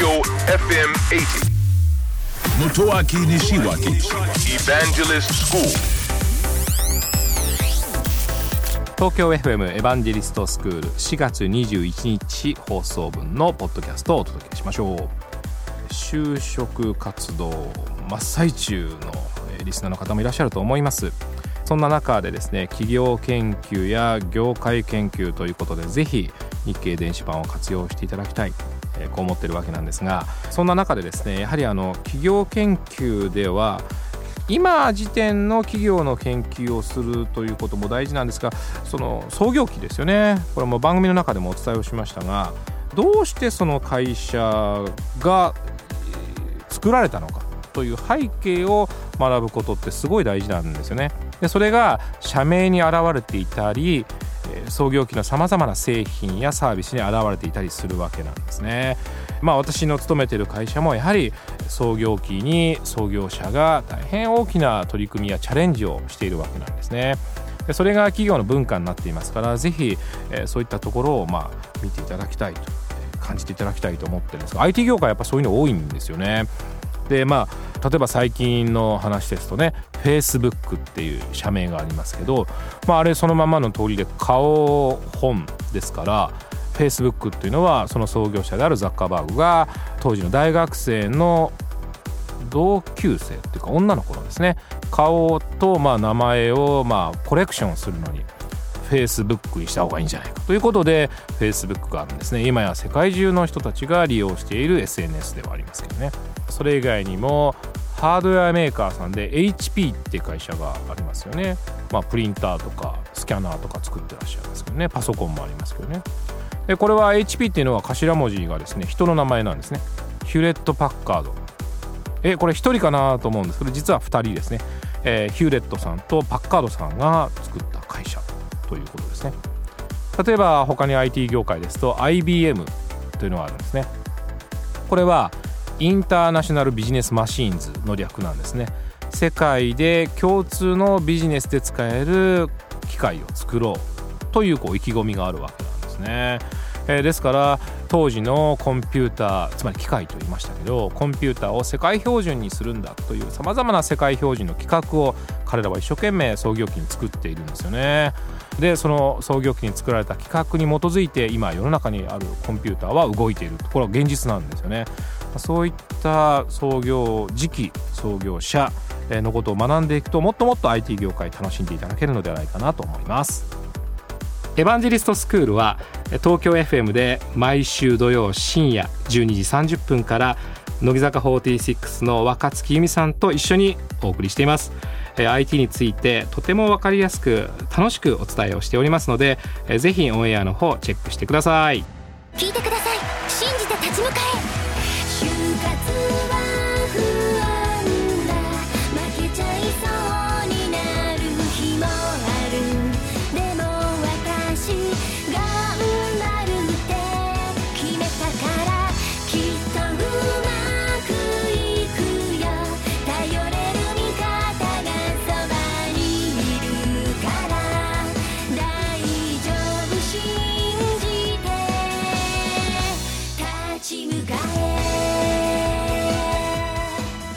Tokyo FM 80. Motoaki Nishiwaki Evangelist School. 東京 FM エヴァンジェリストスクール4月21日放送分のポッドキャストをお届けしましょう就職活動真っ最中のえーリスナーの方もいらっしゃると思いますそんな中でですね企業研究や業界研究ということでぜひ日経電子版を活用していただきたいえこう思ってるわけなんですがそんな中でですねやはりあの企業研究では今時点の企業の研究をするということも大事なんですがその創業期ですよねこれも番組の中でもお伝えをしましたがどうしてその会社が作られたのかという背景を学ぶことってすごい大事なんですよね。でそれが社名に現れていたり創業期のさまざまな製品やサービスに現れていたりするわけなんですね。まあ私の勤めてる会社もやはり創業期に創業者が大変大きな取り組みやチャレンジをしているわけなんですね。それが企業の文化になっていますからぜひ、えーそういったところをまあ見ていただきたいと感じていただきたいと思ってるんですが IT 業界やっぱそういうの多いんですよね。でまあ例えば最近の話ですとね Facebook っていう社名がありますけど、まあ、あれそのままの通りで顔本ですから Facebook っていうのはその創業者であるザッカーバーグが当時の大学生の同級生っていうか女の子のですね顔とまあ名前をまあコレクションするのに Facebook にした方がいいんじゃないか。ということで Facebook があるんですね。今や世界中の人たちが利用している SNS ではありますけどね。それ以外にもハードウェアメーカーさんで HP って会社がありますよね。まあプリンターとかスキャナーとか作ってらっしゃいますけどね。パソコンもありますけどね。でこれは HP っていうのは頭文字がですね人の名前なんですね。ヒューレット・パッカード。えこれ1人かなと思うんですけど実は2人ですね、えーヒューレットさんとパッカードさんが作った会社ということですね。例えば他に IT 業界ですと IBM というのがあるんですね。これはインターナショナルビジネスマシーンズの略なんですね。世界で共通のビジネスで使える機械を作ろうというこう意気込みがあるわけなんですね、えーですから当時のコンピューターつまり機械と言いましたけどコンピューターを世界標準にするんだというさまざまな世界標準の企画を彼らは一生懸命創業期に作っているんですよね。でその創業期に作られた企画に基づいて今世の中にあるコンピューターは動いている。これは現実なんですよね。そういった創業時期創業者のことを学んでいくともっともっと IT 業界楽しんでいただけるのではないかなと思います。エヴァンジェリストスクールは東京 FM で毎週土曜深夜12時30分から乃木坂46の若月由美さんと一緒にお送りしています。IT についてとても分かりやすく楽しくお伝えをしておりますのでえぜひオンエアの方チェックしてください。